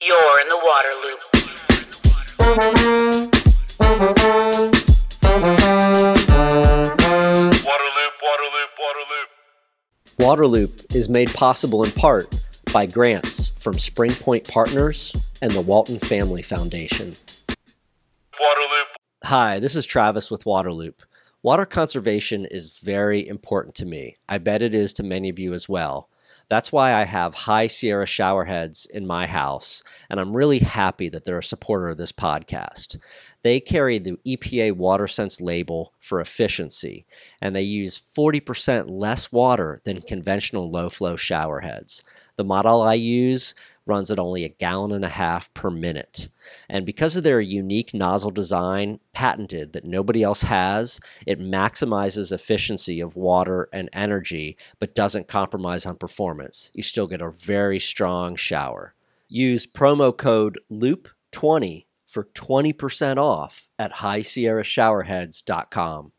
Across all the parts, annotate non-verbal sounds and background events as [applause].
You're in the water loop. Waterloop, Waterloop, Waterloop. Waterloop is made possible in part by grants from Spring Point Partners and the Walton Family Foundation. Waterloop, Hi, this is Travis with Waterloop. Water conservation is very important to me. I bet it is to many of you as well. That's why I have High Sierra showerheads in my house, and I'm really happy that they're a supporter of this podcast. They carry the EPA WaterSense label for efficiency, and they use 40% less water than conventional low flow showerheads. The model I use runs at only a gallon and a half per minute. And because of their unique nozzle design, patented that nobody else has, it maximizes efficiency of water and energy, but doesn't compromise on performance. You still get a very strong shower. Use promo code LOOP20 for 20% off at highsierrashowerheads.com.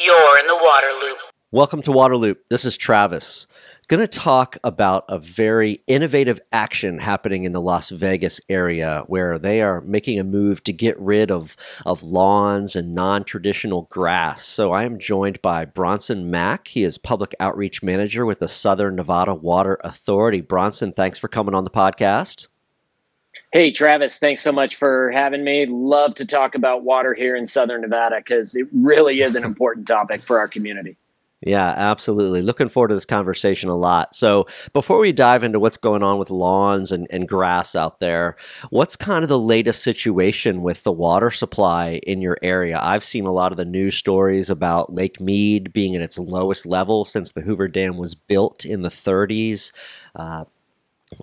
You're in the water loop. Welcome to Waterloop. This is Travis. Going to talk about a very innovative action happening in the Las Vegas area where they are making a move to get rid of, of lawns and non traditional grass. So I am joined by Bronson Mack. He is Public Outreach Manager with the Southern Nevada Water Authority. Bronson, thanks for coming on the podcast. Hey, Travis, thanks so much for having me. Love to talk about water here in Southern Nevada because it really is an [laughs] important topic for our community. Yeah, absolutely. Looking forward to this conversation a lot. So, before we dive into what's going on with lawns and, and grass out there, what's kind of the latest situation with the water supply in your area? I've seen a lot of the news stories about Lake Mead being at its lowest level since the Hoover Dam was built in the 30s. Uh,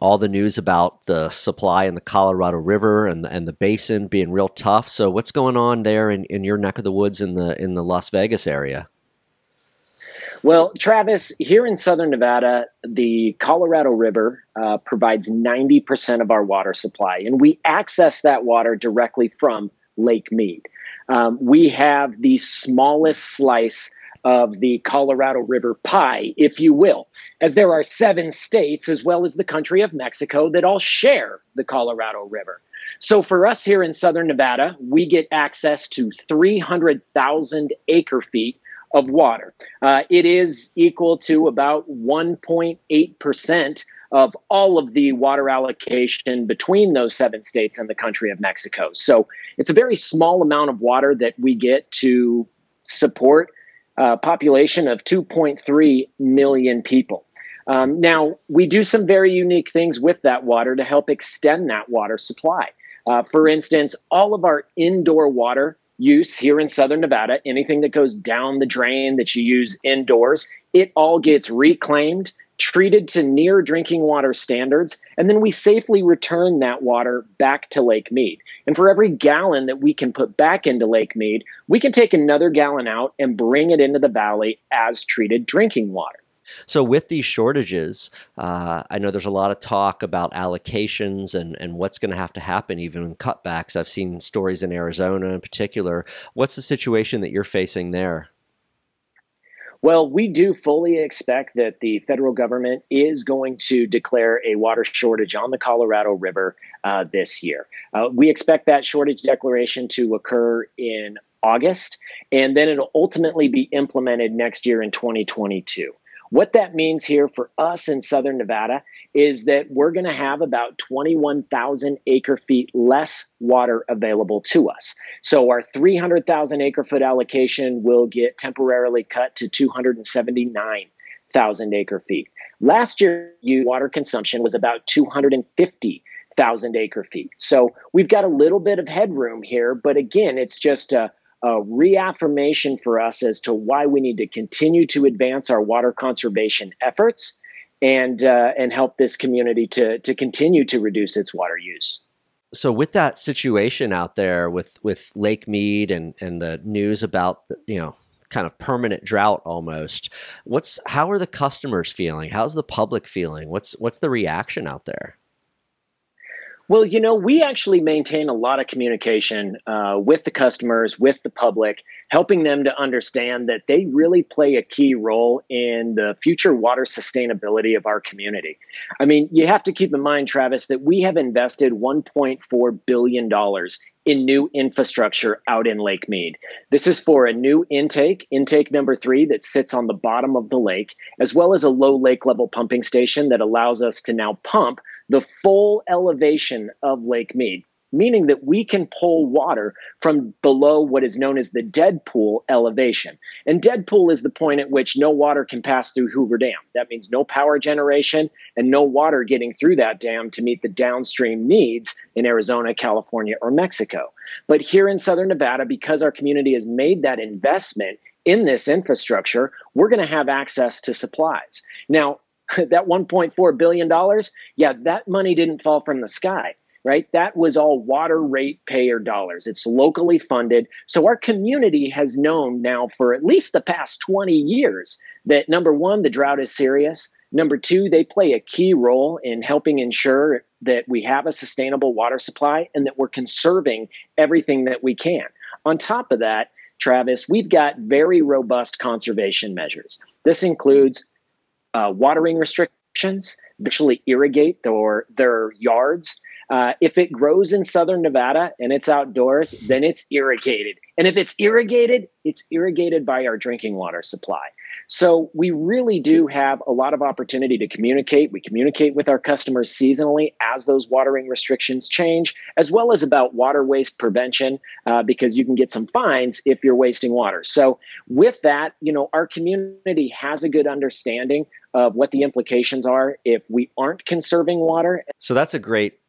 all the news about the supply in the Colorado River and the, and the basin being real tough. So, what's going on there in, in your neck of the woods in the in the Las Vegas area? Well, Travis, here in Southern Nevada, the Colorado River uh, provides 90% of our water supply, and we access that water directly from Lake Mead. Um, we have the smallest slice of the Colorado River pie, if you will, as there are seven states, as well as the country of Mexico, that all share the Colorado River. So for us here in Southern Nevada, we get access to 300,000 acre feet of water. Uh, it is equal to about 1.8% of all of the water allocation between those seven states and the country of Mexico. So it's a very small amount of water that we get to support a population of 2.3 million people. Um, now, we do some very unique things with that water to help extend that water supply. Uh, for instance, all of our indoor water use here in Southern Nevada, anything that goes down the drain that you use indoors, it all gets reclaimed, treated to near drinking water standards, and then we safely return that water back to Lake Mead. And for every gallon that we can put back into Lake Mead, we can take another gallon out and bring it into the valley as treated drinking water. So, with these shortages, uh, I know there's a lot of talk about allocations and, and what's going to have to happen, even in cutbacks. I've seen stories in Arizona in particular. What's the situation that you're facing there? Well, we do fully expect that the federal government is going to declare a water shortage on the Colorado River uh, this year. Uh, we expect that shortage declaration to occur in August, and then it'll ultimately be implemented next year in 2022. What that means here for us in Southern Nevada is that we're going to have about 21,000 acre feet less water available to us. So our 300,000 acre foot allocation will get temporarily cut to 279,000 acre feet. Last year, water consumption was about 250,000 acre feet. So we've got a little bit of headroom here, but again, it's just a a reaffirmation for us as to why we need to continue to advance our water conservation efforts and uh, and help this community to to continue to reduce its water use. So, with that situation out there with with Lake Mead and and the news about the, you know kind of permanent drought almost, what's how are the customers feeling? How's the public feeling? What's what's the reaction out there? Well, you know, we actually maintain a lot of communication uh, with the customers, with the public, helping them to understand that they really play a key role in the future water sustainability of our community. I mean, you have to keep in mind, Travis, that we have invested $1.4 billion in new infrastructure out in Lake Mead. This is for a new intake, intake number three, that sits on the bottom of the lake, as well as a low lake level pumping station that allows us to now pump the full elevation of Lake Mead, meaning that we can pull water from below what is known as the dead pool elevation. And dead pool is the point at which no water can pass through Hoover Dam. That means no power generation and no water getting through that dam to meet the downstream needs in Arizona, California, or Mexico. But here in Southern Nevada, because our community has made that investment in this infrastructure, we're going to have access to supplies. Now, [laughs] that 1.4 billion dollars, yeah, that money didn't fall from the sky, right? That was all water rate payer dollars. It's locally funded. So our community has known now for at least the past 20 years that number 1, the drought is serious. Number 2, they play a key role in helping ensure that we have a sustainable water supply and that we're conserving everything that we can. On top of that, Travis, we've got very robust conservation measures. This includes uh, watering restrictions, actually irrigate their, their yards. Uh, if it grows in southern Nevada and it's outdoors, then it's irrigated. And if it's irrigated, it's irrigated by our drinking water supply. So we really do have a lot of opportunity to communicate. We communicate with our customers seasonally as those watering restrictions change, as well as about water waste prevention, uh, because you can get some fines if you're wasting water. So with that, you know, our community has a good understanding of what the implications are if we aren't conserving water. So that's a great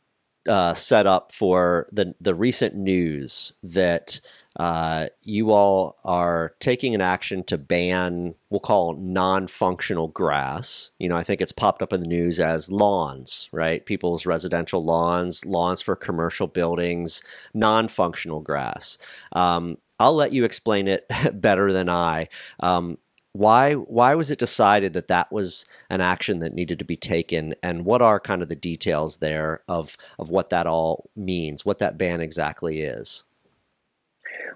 uh, setup for the the recent news that uh, you all are taking an action to ban we'll call non-functional grass. You know i think it's popped up in the news as lawns right? People's residential lawns lawns for commercial buildings non-functional grass. Um, i'll let you explain it [laughs] better than i. Um, why why was it decided that that was an action that needed to be taken? And what are kind of the details there of of what that all means what that ban exactly is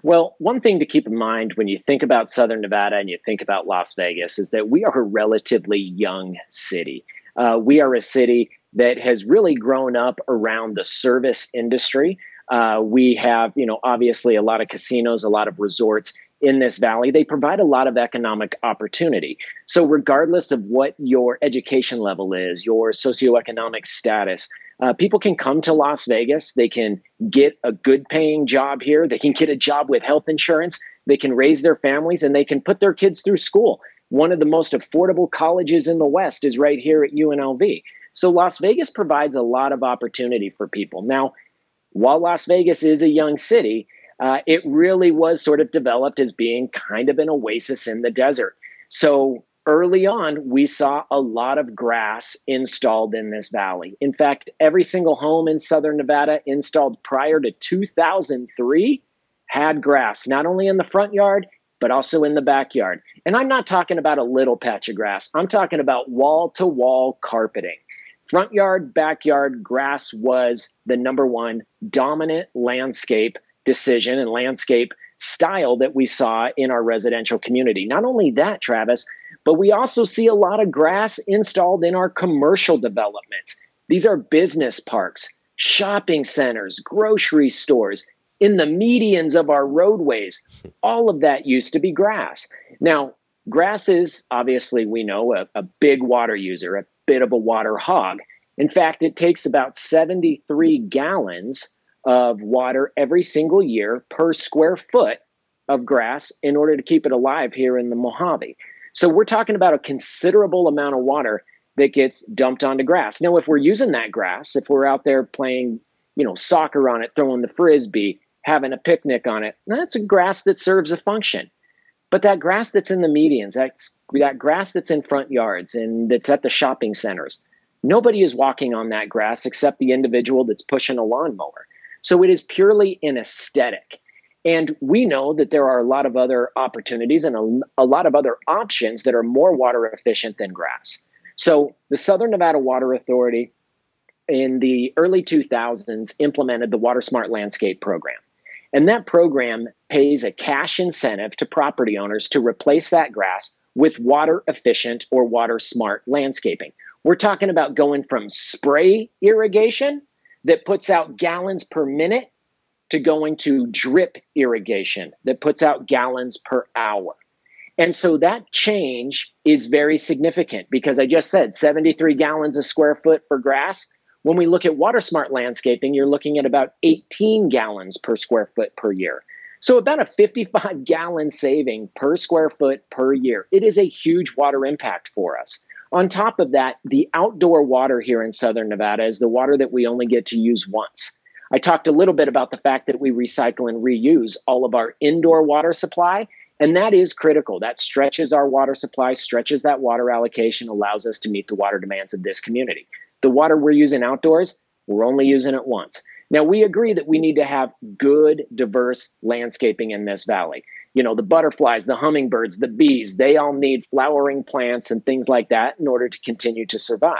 well, one thing to keep in mind when you think about Southern Nevada and you think about Las Vegas is that we are a relatively young city. Uh, we are a city that has really grown up around the service industry. Uh, we have, you know, obviously a lot of casinos, a lot of resorts in this valley. They provide a lot of economic opportunity. So, regardless of what your education level is, your socioeconomic status, uh, people can come to Las Vegas. They can get a good paying job here. They can get a job with health insurance. They can raise their families and they can put their kids through school. One of the most affordable colleges in the West is right here at UNLV. So, Las Vegas provides a lot of opportunity for people. Now, while Las Vegas is a young city, uh, it really was sort of developed as being kind of an oasis in the desert. So early on, we saw a lot of grass installed in this valley. In fact, every single home in southern Nevada installed prior to 2003 had grass, not only in the front yard, but also in the backyard. And I'm not talking about a little patch of grass, I'm talking about wall to wall carpeting. Front yard, backyard, grass was the number one dominant landscape decision and landscape style that we saw in our residential community. Not only that, Travis, but we also see a lot of grass installed in our commercial developments. These are business parks, shopping centers, grocery stores, in the medians of our roadways. All of that used to be grass. Now, grass is obviously, we know, a, a big water user, a bit of a water hog. In fact, it takes about 73 gallons of water every single year per square foot of grass in order to keep it alive here in the Mojave. So we're talking about a considerable amount of water that gets dumped onto grass. Now, if we're using that grass, if we're out there playing, you know, soccer on it, throwing the frisbee, having a picnic on it, that's a grass that serves a function. But that grass that's in the medians, that's that grass that's in front yards and that's at the shopping centers, nobody is walking on that grass except the individual that's pushing a lawnmower. So it is purely an aesthetic. And we know that there are a lot of other opportunities and a, a, lot of other options that are more water efficient than grass. So the Southern Nevada Water Authority in the early 2000s implemented the Water Smart Landscape program. And that program pays a cash incentive to property owners to replace that grass with water efficient or water smart landscaping. We're talking about going from spray irrigation that puts out gallons per minute to going to drip irrigation that puts out gallons per hour. And so that change is very significant because I just said 73 gallons a square foot for grass. When we look at water smart landscaping, you're looking at about 18 gallons per square foot per year. So about a 55 [laughs] gallon saving per square foot per year. It is a huge water impact for us. On top of that, the outdoor water here in Southern Nevada is the water that we only get to use once. I talked a little bit about the fact that we recycle and reuse all of our indoor water supply, and that is critical. That stretches our water supply, stretches that water allocation, allows us to meet the water demands of this community. The water we're using outdoors, we're only using it once. Now, we agree that we need to have good, diverse landscaping in this valley. You know, the butterflies, the hummingbirds, the bees, they all need flowering plants and things like that in order to continue to survive.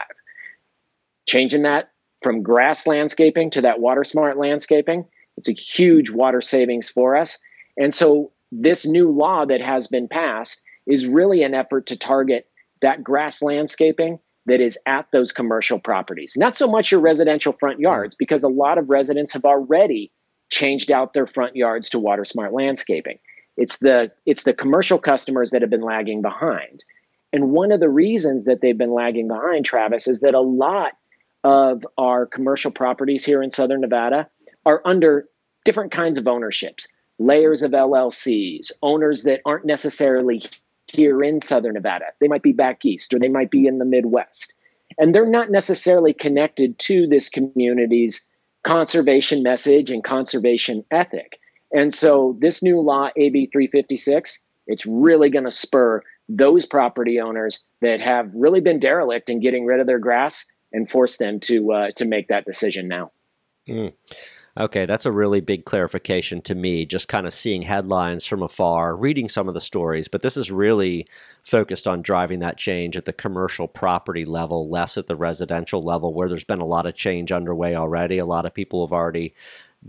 Changing that from grass landscaping to that water smart landscaping, it's a huge water savings for us. And so, this new law that has been passed is really an effort to target that grass landscaping that is at those commercial properties. Not so much your residential front yards, because a lot of residents have already changed out their front yards to water smart landscaping. It's the it's the commercial customers that have been lagging behind. And one of the reasons that they've been lagging behind, Travis, is that a lot of our commercial properties here in Southern Nevada are under different kinds of ownerships, layers of LLCs, owners that aren't necessarily here in Southern Nevada. They might be back east or they might be in the Midwest. And they're not necessarily connected to this community's conservation message and conservation ethic. And so this new law, AB 356, it's really going to spur those property owners that have really been derelict in getting rid of their grass and force them to uh, to make that decision now. Mm. Okay, that's a really big clarification to me, just kind of seeing headlines from afar, reading some of the stories, but this is really focused on driving that change at the commercial property level, less at the residential level, where there's been a lot of change underway already. A lot of people have already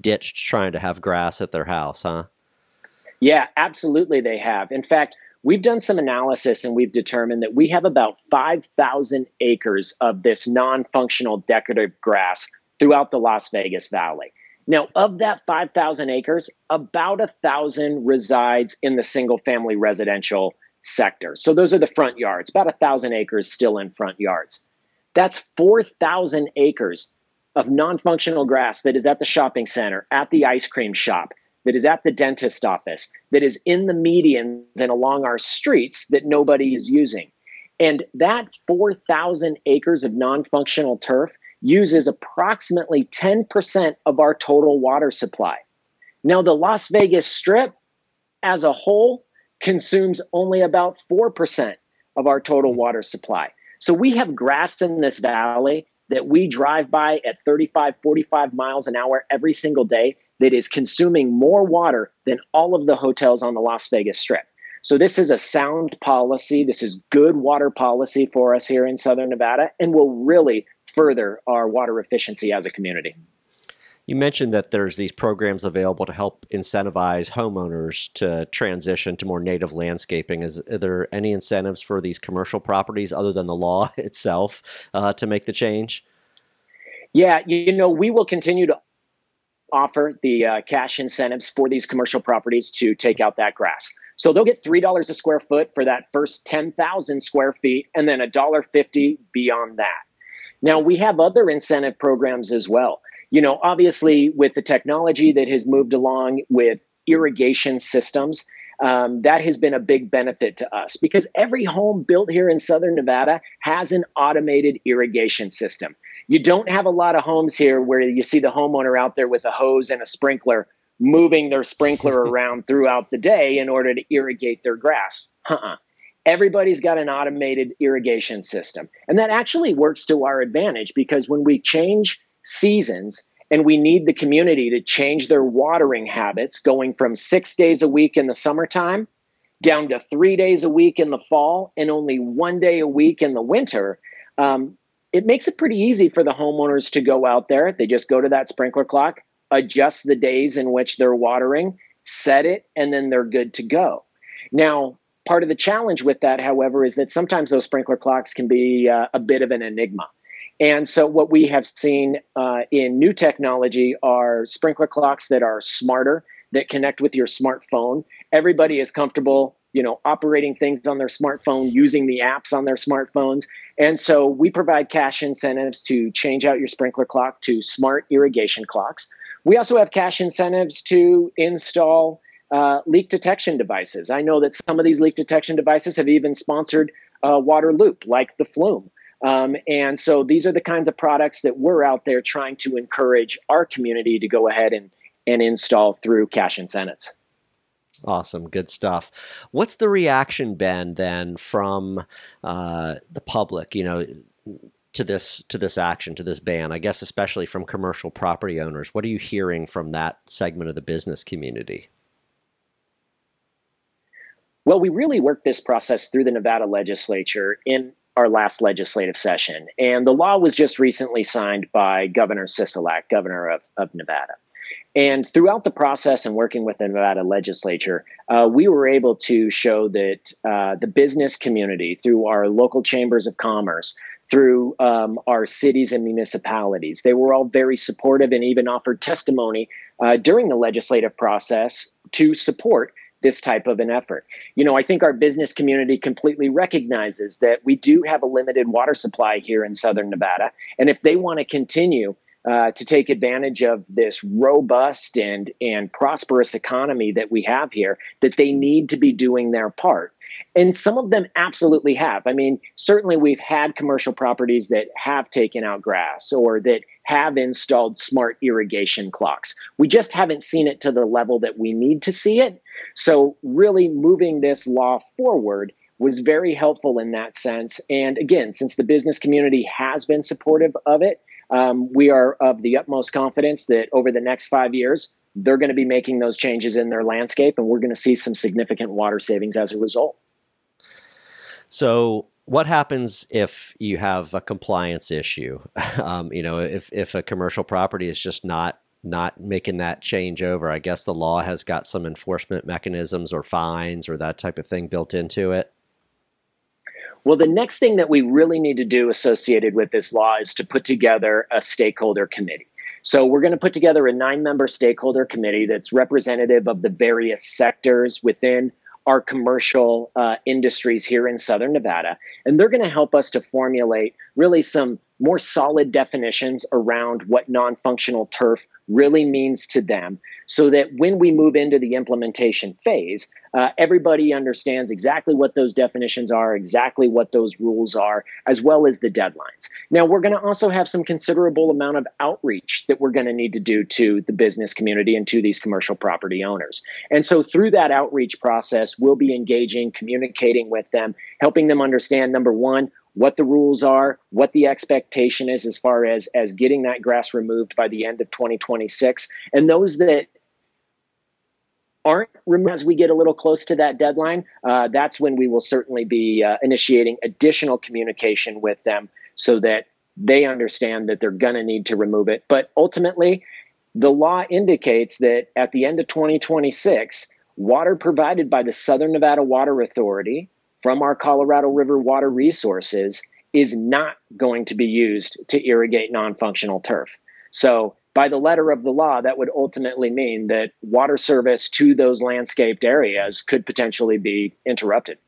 ditched trying to have grass at their house, huh? Yeah, absolutely, they have. In fact, we've done some analysis and we've determined that we have about 5,000 acres of this non functional decorative grass throughout the Las Vegas Valley. Now, of that 5,000 acres, about a thousand resides in the single family residential sector. So those are the front yards, about a thousand acres still in front yards. That's 4,000 acres of non functional grass that is at the shopping center, at the ice cream shop, that is at the dentist office, that is in the medians and along our streets that nobody is using. And that 4,000 acres of non functional turf uses approximately 10% of our total water supply. Now, the Las Vegas Strip as a whole consumes only about 4% of our total mm-hmm. water supply. So we have grass in this valley that we drive by at 35, 45 miles an hour every single day that is consuming more water than all of the hotels on the Las Vegas Strip. So this is a sound policy. This is good water policy for us here in Southern Nevada and will really further our water efficiency as a community. You mentioned that there's these programs available to help incentivize homeowners to transition to more native landscaping. Is are there any incentives for these commercial properties other than the law [laughs] itself uh, to make the change? Yeah, you know, we will continue to offer the uh, cash incentives for these commercial properties to take out that grass. So they'll get three dollars a square foot for that first ten thousand square feet, and then a dollar fifty beyond that. Now, we have other incentive programs as well. You know, obviously, with the technology that has moved along with irrigation systems, um, that has been a big benefit to us because every home built here in Southern Nevada has an automated irrigation system. You don't have a lot of homes here where you see the homeowner out there with a hose and a sprinkler moving their sprinkler [laughs] around throughout the day in order to irrigate their grass. Uh-uh everybody's got an automated irrigation system. And that actually works to our advantage because when we change seasons and we need the community to change their watering habits, going from six days a week in the summertime down to three days a week in the fall and only one day a week in the winter, um, it makes it pretty easy for the homeowners to go out there. They just go to that sprinkler clock, adjust the days in which they're watering, set it, and then they're good to go. Now, part of the challenge with that, however, is that sometimes those sprinkler clocks can be uh, a bit of an enigma. And so, what we have seen uh, in new technology are sprinkler clocks that are smarter, that connect with your smartphone. Everybody is comfortable, you know, operating things on their smartphone, using the apps on their smartphones. And so, we provide cash incentives to change out your sprinkler clock to smart irrigation clocks. We also have cash incentives to install uh, leak detection devices. I know that some of these leak detection devices have even sponsored uh, water loop, like the Flume. Um, and so these are the kinds of products that we're out there trying to encourage our community to go ahead and, and install through cash incentives. Awesome, good stuff. What's the reaction been then from uh, the public? You know, to this to this action to this ban. I guess especially from commercial property owners. What are you hearing from that segment of the business community? Well, we really worked this process through the Nevada legislature in our last legislative session. And the law was just recently signed by Governor Sisolak, governor of, of Nevada. And throughout the process and working with the Nevada legislature, uh, we were able to show that uh, the business community, through our local chambers of commerce, through um, our cities and municipalities, they were all very supportive and even offered testimony uh, during the legislative process to support this type of an effort. You know, I think our business community completely recognizes that we do have a limited water supply here in Southern Nevada. And if they want to continue uh, to take advantage of this robust and, and prosperous economy that we have here, that they need to be doing their part. And some of them absolutely have. I mean, certainly we've had commercial properties that have taken out grass or that have installed smart irrigation clocks. We just haven't seen it to the level that we need to see it. So, really moving this law forward was very helpful in that sense. And again, since the business community has been supportive of it, um, we are of the utmost confidence that over the next five years, they're going to be making those changes in their landscape, and we're going to see some significant water savings as a result. So, what happens if you have a compliance issue? [laughs] Um, you know, if if a commercial property is just not not making that change over, I guess the law has got some enforcement mechanisms or fines or that type of thing built into it. Well, the next thing that we really need to do associated with this law is to put together a stakeholder committee. So, we're going to put together a nine member stakeholder committee that's representative of the various sectors within our commercial uh, industries here in Southern Nevada. And they're going to help us to formulate really some more solid definitions around what non functional turf really means to them so that when we move into the implementation phase, uh, everybody understands exactly what those definitions are, exactly what those rules are, as well as the deadlines. Now, we're going to also have some considerable amount of outreach that we're going to need to do to the business community and to these commercial property owners. And so, through that outreach process, we'll be engaging, communicating with them, helping them understand number one, what the rules are, what the expectation is as far as as getting that grass removed by the end of 2026, and those that aren't removed as we get a little close to that deadline, uh, that's when we will certainly be uh, initiating additional communication with them so that they understand that they're going to need to remove it. But ultimately, the law indicates that at the end of 2026, water provided by the Southern Nevada Water Authority from our Colorado River water resources is not going to be used to irrigate non functional turf. So, by the letter of the law, that would ultimately mean that water service to those landscaped areas could potentially be interrupted.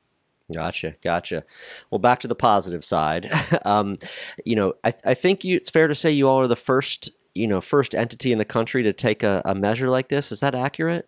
Gotcha, gotcha. Well, back to the positive side. [laughs] um, you know, I, I think you, it's fair to say you all are the first, you know, first entity in the country to take a, a measure like this. Is that accurate?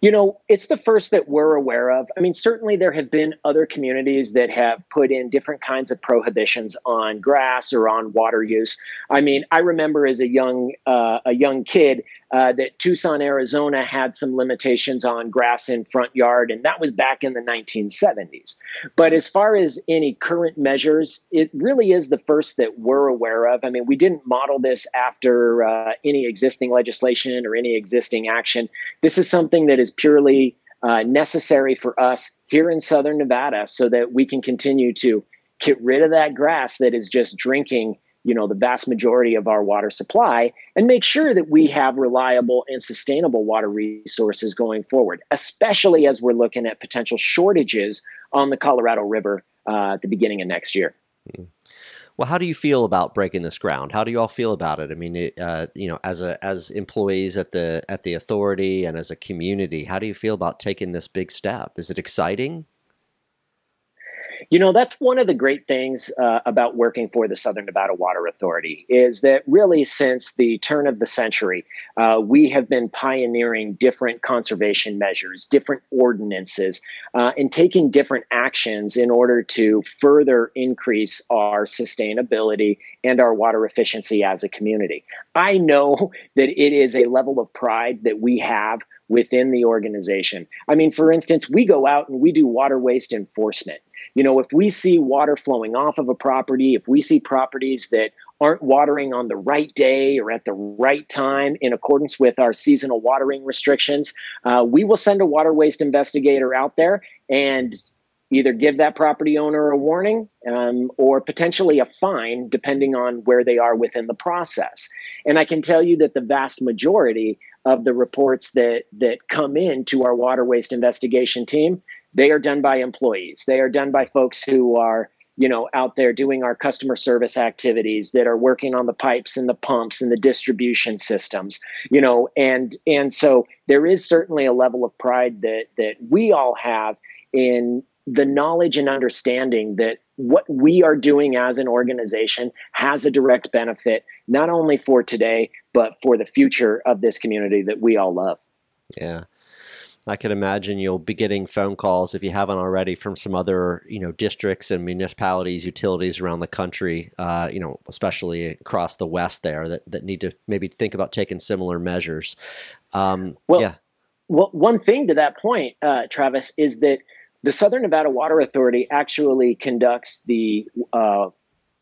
You know, it's the first that we're aware of. I mean, certainly there have been other communities that have put in different kinds of prohibitions on grass or on water use. I mean, I remember as a young uh, a young kid uh, that Tucson, Arizona had some limitations on grass in front yard, and that was back in the 1970s. But as far as any current measures, it really is the first that we're aware of. I mean, we didn't model this after uh, any existing legislation or any existing action. This is something that is purely uh, necessary for us here in Southern Nevada so that we can continue to get rid of that grass that is just drinking you know the vast majority of our water supply and make sure that we have reliable and sustainable water resources going forward especially as we're looking at potential shortages on the colorado river uh, at the beginning of next year. Well how do you feel about breaking this ground? How do you all feel about it? I mean uh, you know as a as employees at the at the authority and as a community how do you feel about taking this big step? Is it exciting you know, that's one of the great things uh, about working for the Southern Nevada Water Authority is that really since the turn of the century, uh, we have been pioneering different conservation measures, different ordinances, uh, and taking different actions in order to further increase our sustainability and our water efficiency as a community. I know [laughs] that it is a level of pride that we have within the organization. I mean, for instance, we go out and we do water waste enforcement. You know, if we see water flowing off of a property, if we see properties that aren't watering on the right day or at the right time in accordance with our seasonal watering restrictions, uh, we will send a water waste investigator out there and either give that property owner a warning um, or potentially a fine, depending on where they are within the process. And I can tell you that the vast majority of the reports that that come in to our water waste investigation team they are done by employees. They are done by folks who are, you know, out there doing our customer service activities that are working on the pipes and the pumps and the distribution systems, you know, and and so there is certainly a level of pride that that we all have in the knowledge and understanding that what we are doing as an organization has a direct benefit not only for today but for the future of this community that we all love. Yeah. I can imagine you'll be getting phone calls if you haven't already from some other, you know, districts and municipalities, utilities around the country, uh, you know, especially across the West there that, that need to maybe think about taking similar measures. Um, well, yeah. Well, one thing to that point, uh, Travis, is that the Southern Nevada Water Authority actually conducts the, uh,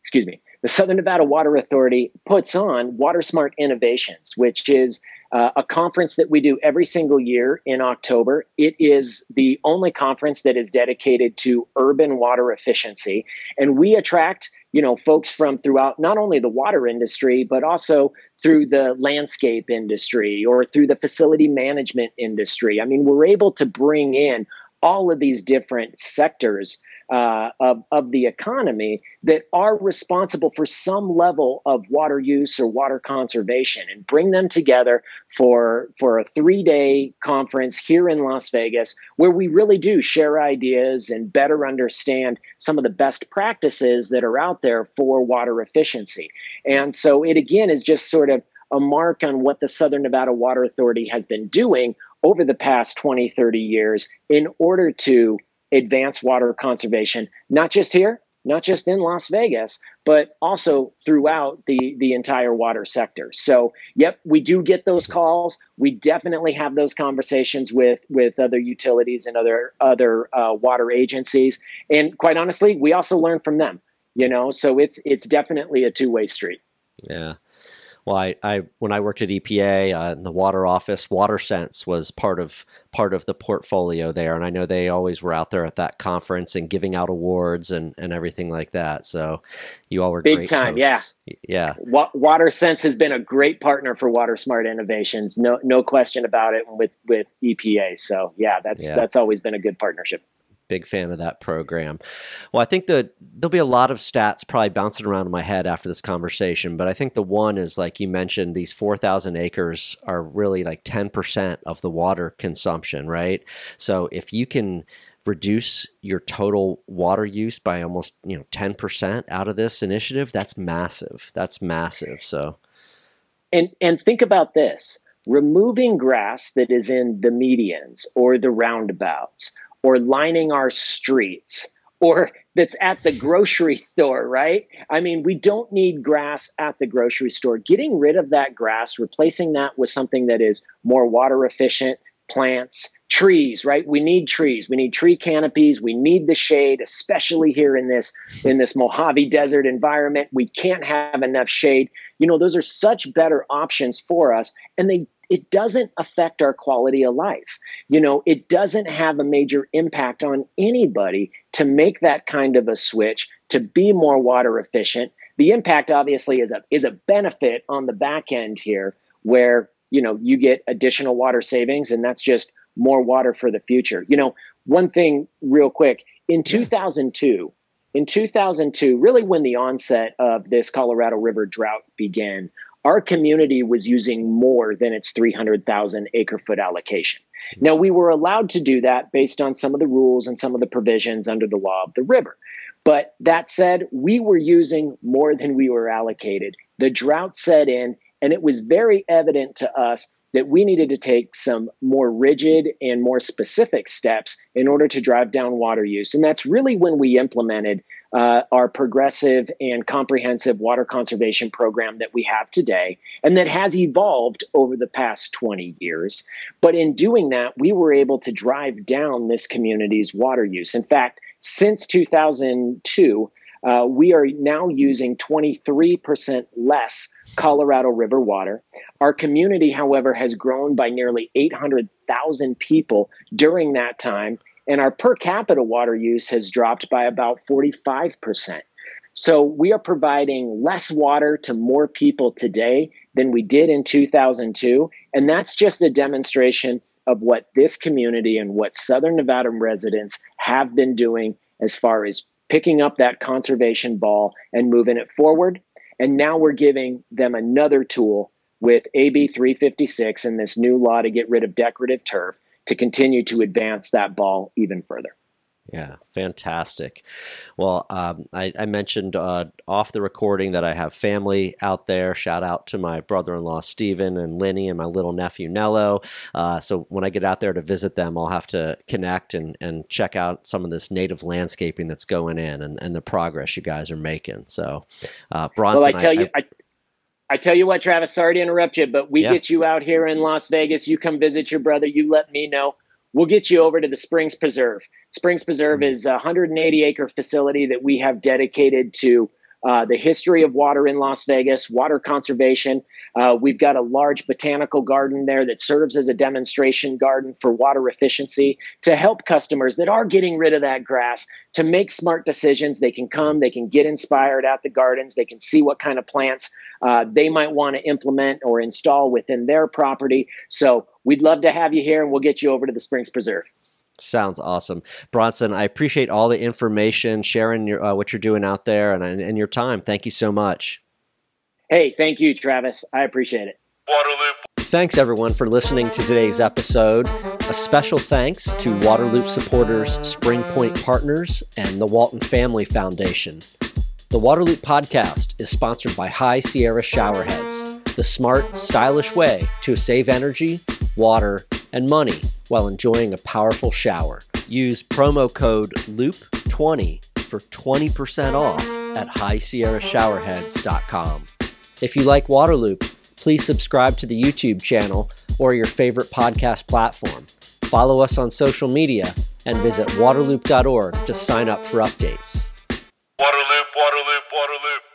excuse me, the Southern Nevada Water Authority puts on Water Smart Innovations, which is uh, a conference that we do every single year in October. It is the only conference that is dedicated to urban water efficiency, and we attract you know folks from throughout not only the water industry but also through the landscape industry or through the facility management industry. I mean, we're able to bring in all of these different sectors uh, of, of the economy that are responsible for some level of water use or water conservation and bring them together for, for a three day conference here in Las Vegas where we really do share ideas and better understand some of the best practices that are out there for water efficiency. And so it again is just sort of a mark on what the Southern Nevada Water Authority has been doing over the past 20, 30 years in order to advance water conservation, not just here, not just in Las Vegas, but also throughout the, the entire water sector. So, yep, we do get those calls. We definitely have those conversations with with other utilities and other other uh, water agencies, and quite honestly, we also learn from them. You know, so it's it's definitely a two way street. Yeah well, I, I when I worked at EPA uh, in the water office, WaterSense was part of part of the portfolio there, and I know they always were out there at that conference and giving out awards and, and everything like that. So, you all were big time, hosts. yeah, yeah. Wa- WaterSense has been a great partner for Water Smart Innovations, no no question about it with with EPA. So, yeah, that's yeah. that's always been a good partnership big fan of that program. Well, I think that there'll be a lot of stats probably bouncing around in my head after this conversation, but I think the one is like you mentioned, these 4,000 acres are really like 10% of the water consumption, right? So if you can reduce your total water use by almost, you know, 10% out of this initiative, that's massive. That's massive. So and and think about this removing grass that is in the medians or the roundabouts or lining our streets or that's at the grocery [laughs] store, right? I mean, we don't need grass at the grocery store. Getting rid of that grass, replacing that with something that is more water efficient, plants, trees, right? We need trees. We need tree canopies. We need the shade, especially here in this in this Mojave Desert environment. We can't have enough shade. You know, those are such better options for us and they it doesn't affect our quality of life. You know, it doesn't have a major impact on anybody to make that kind of a switch to be more water efficient. The impact obviously is a is a benefit on the back end here where, you know, you get additional water savings and that's just more water for the future. You know, one thing real quick, in 2002, in 2002, really when the onset of this Colorado River drought began, our community was using more than its 300,000 acre foot allocation. Now, we were allowed to do that based on some of the rules and some of the provisions under the law of the river. But that said, we were using more than we were allocated. The drought set in, and it was very evident to us that we needed to take some more rigid and more specific steps in order to drive down water use. And that's really when we implemented uh, our progressive and comprehensive water conservation program that we have today and that has evolved over the past 20 years. But in doing that, we were able to drive down this community's water use. In fact, since 2002, uh, we are now using 23% less Colorado River water. Our community, however, has grown by nearly 800,000 people during that time, and our per capita water use has dropped by about 45%. So we are providing less water to more people today than we did in 2002. And that's just a demonstration of what this community and what Southern Nevada residents have been doing as far as picking up that conservation ball and moving it forward. And now we're giving them another tool with AB 356 and this new law to get rid of decorative turf to continue to advance that ball even further. Yeah, fantastic. Well, um, I, I, mentioned uh, off the recording that I have family out there. Shout out to my brother in law, Stephen, and Lenny, and my little nephew, Nello. Uh, so when I get out there to visit them, I'll have to connect and, and check out some of this native landscaping that's going in and, and the progress you guys are making. So, uh, Bronson. Well, I tell I, you, I, I tell you what, Travis, sorry to interrupt you, but we yeah. get you out here in Las Vegas. You come visit your brother. You let me know. We'll get you over to the Springs Preserve. Springs Preserve mm-hmm. is a 180 acre facility that we have dedicated to uh, the history of water in Las Vegas, water conservation. Uh, we've got a large botanical garden there that serves as a demonstration garden for water efficiency to help customers that are getting rid of that grass to make smart decisions. They can come, they can get inspired at the gardens, they can see what kind of plants uh, they might want to implement or install within their property. So we'd love to have you here and we'll get you over to the Springs Preserve. Sounds awesome, Bronson. I appreciate all the information, sharing your, uh, what you're doing out there, and, and your time. Thank you so much. Hey, thank you, Travis. I appreciate it. Waterloop. Thanks, everyone, for listening to today's episode. A special thanks to Waterloop supporters, Spring Point Partners, and the Walton Family Foundation. The Waterloop podcast is sponsored by High Sierra Showerheads, the smart, stylish way to save energy, water, and money while enjoying a powerful shower. Use promo code LOOP20 for 20% off at highsierrashowerheads.com. If you like Waterloop, please subscribe to the YouTube channel or your favorite podcast platform. Follow us on social media and visit waterloop.org to sign up for updates. Waterloop, Waterloo, Waterloop.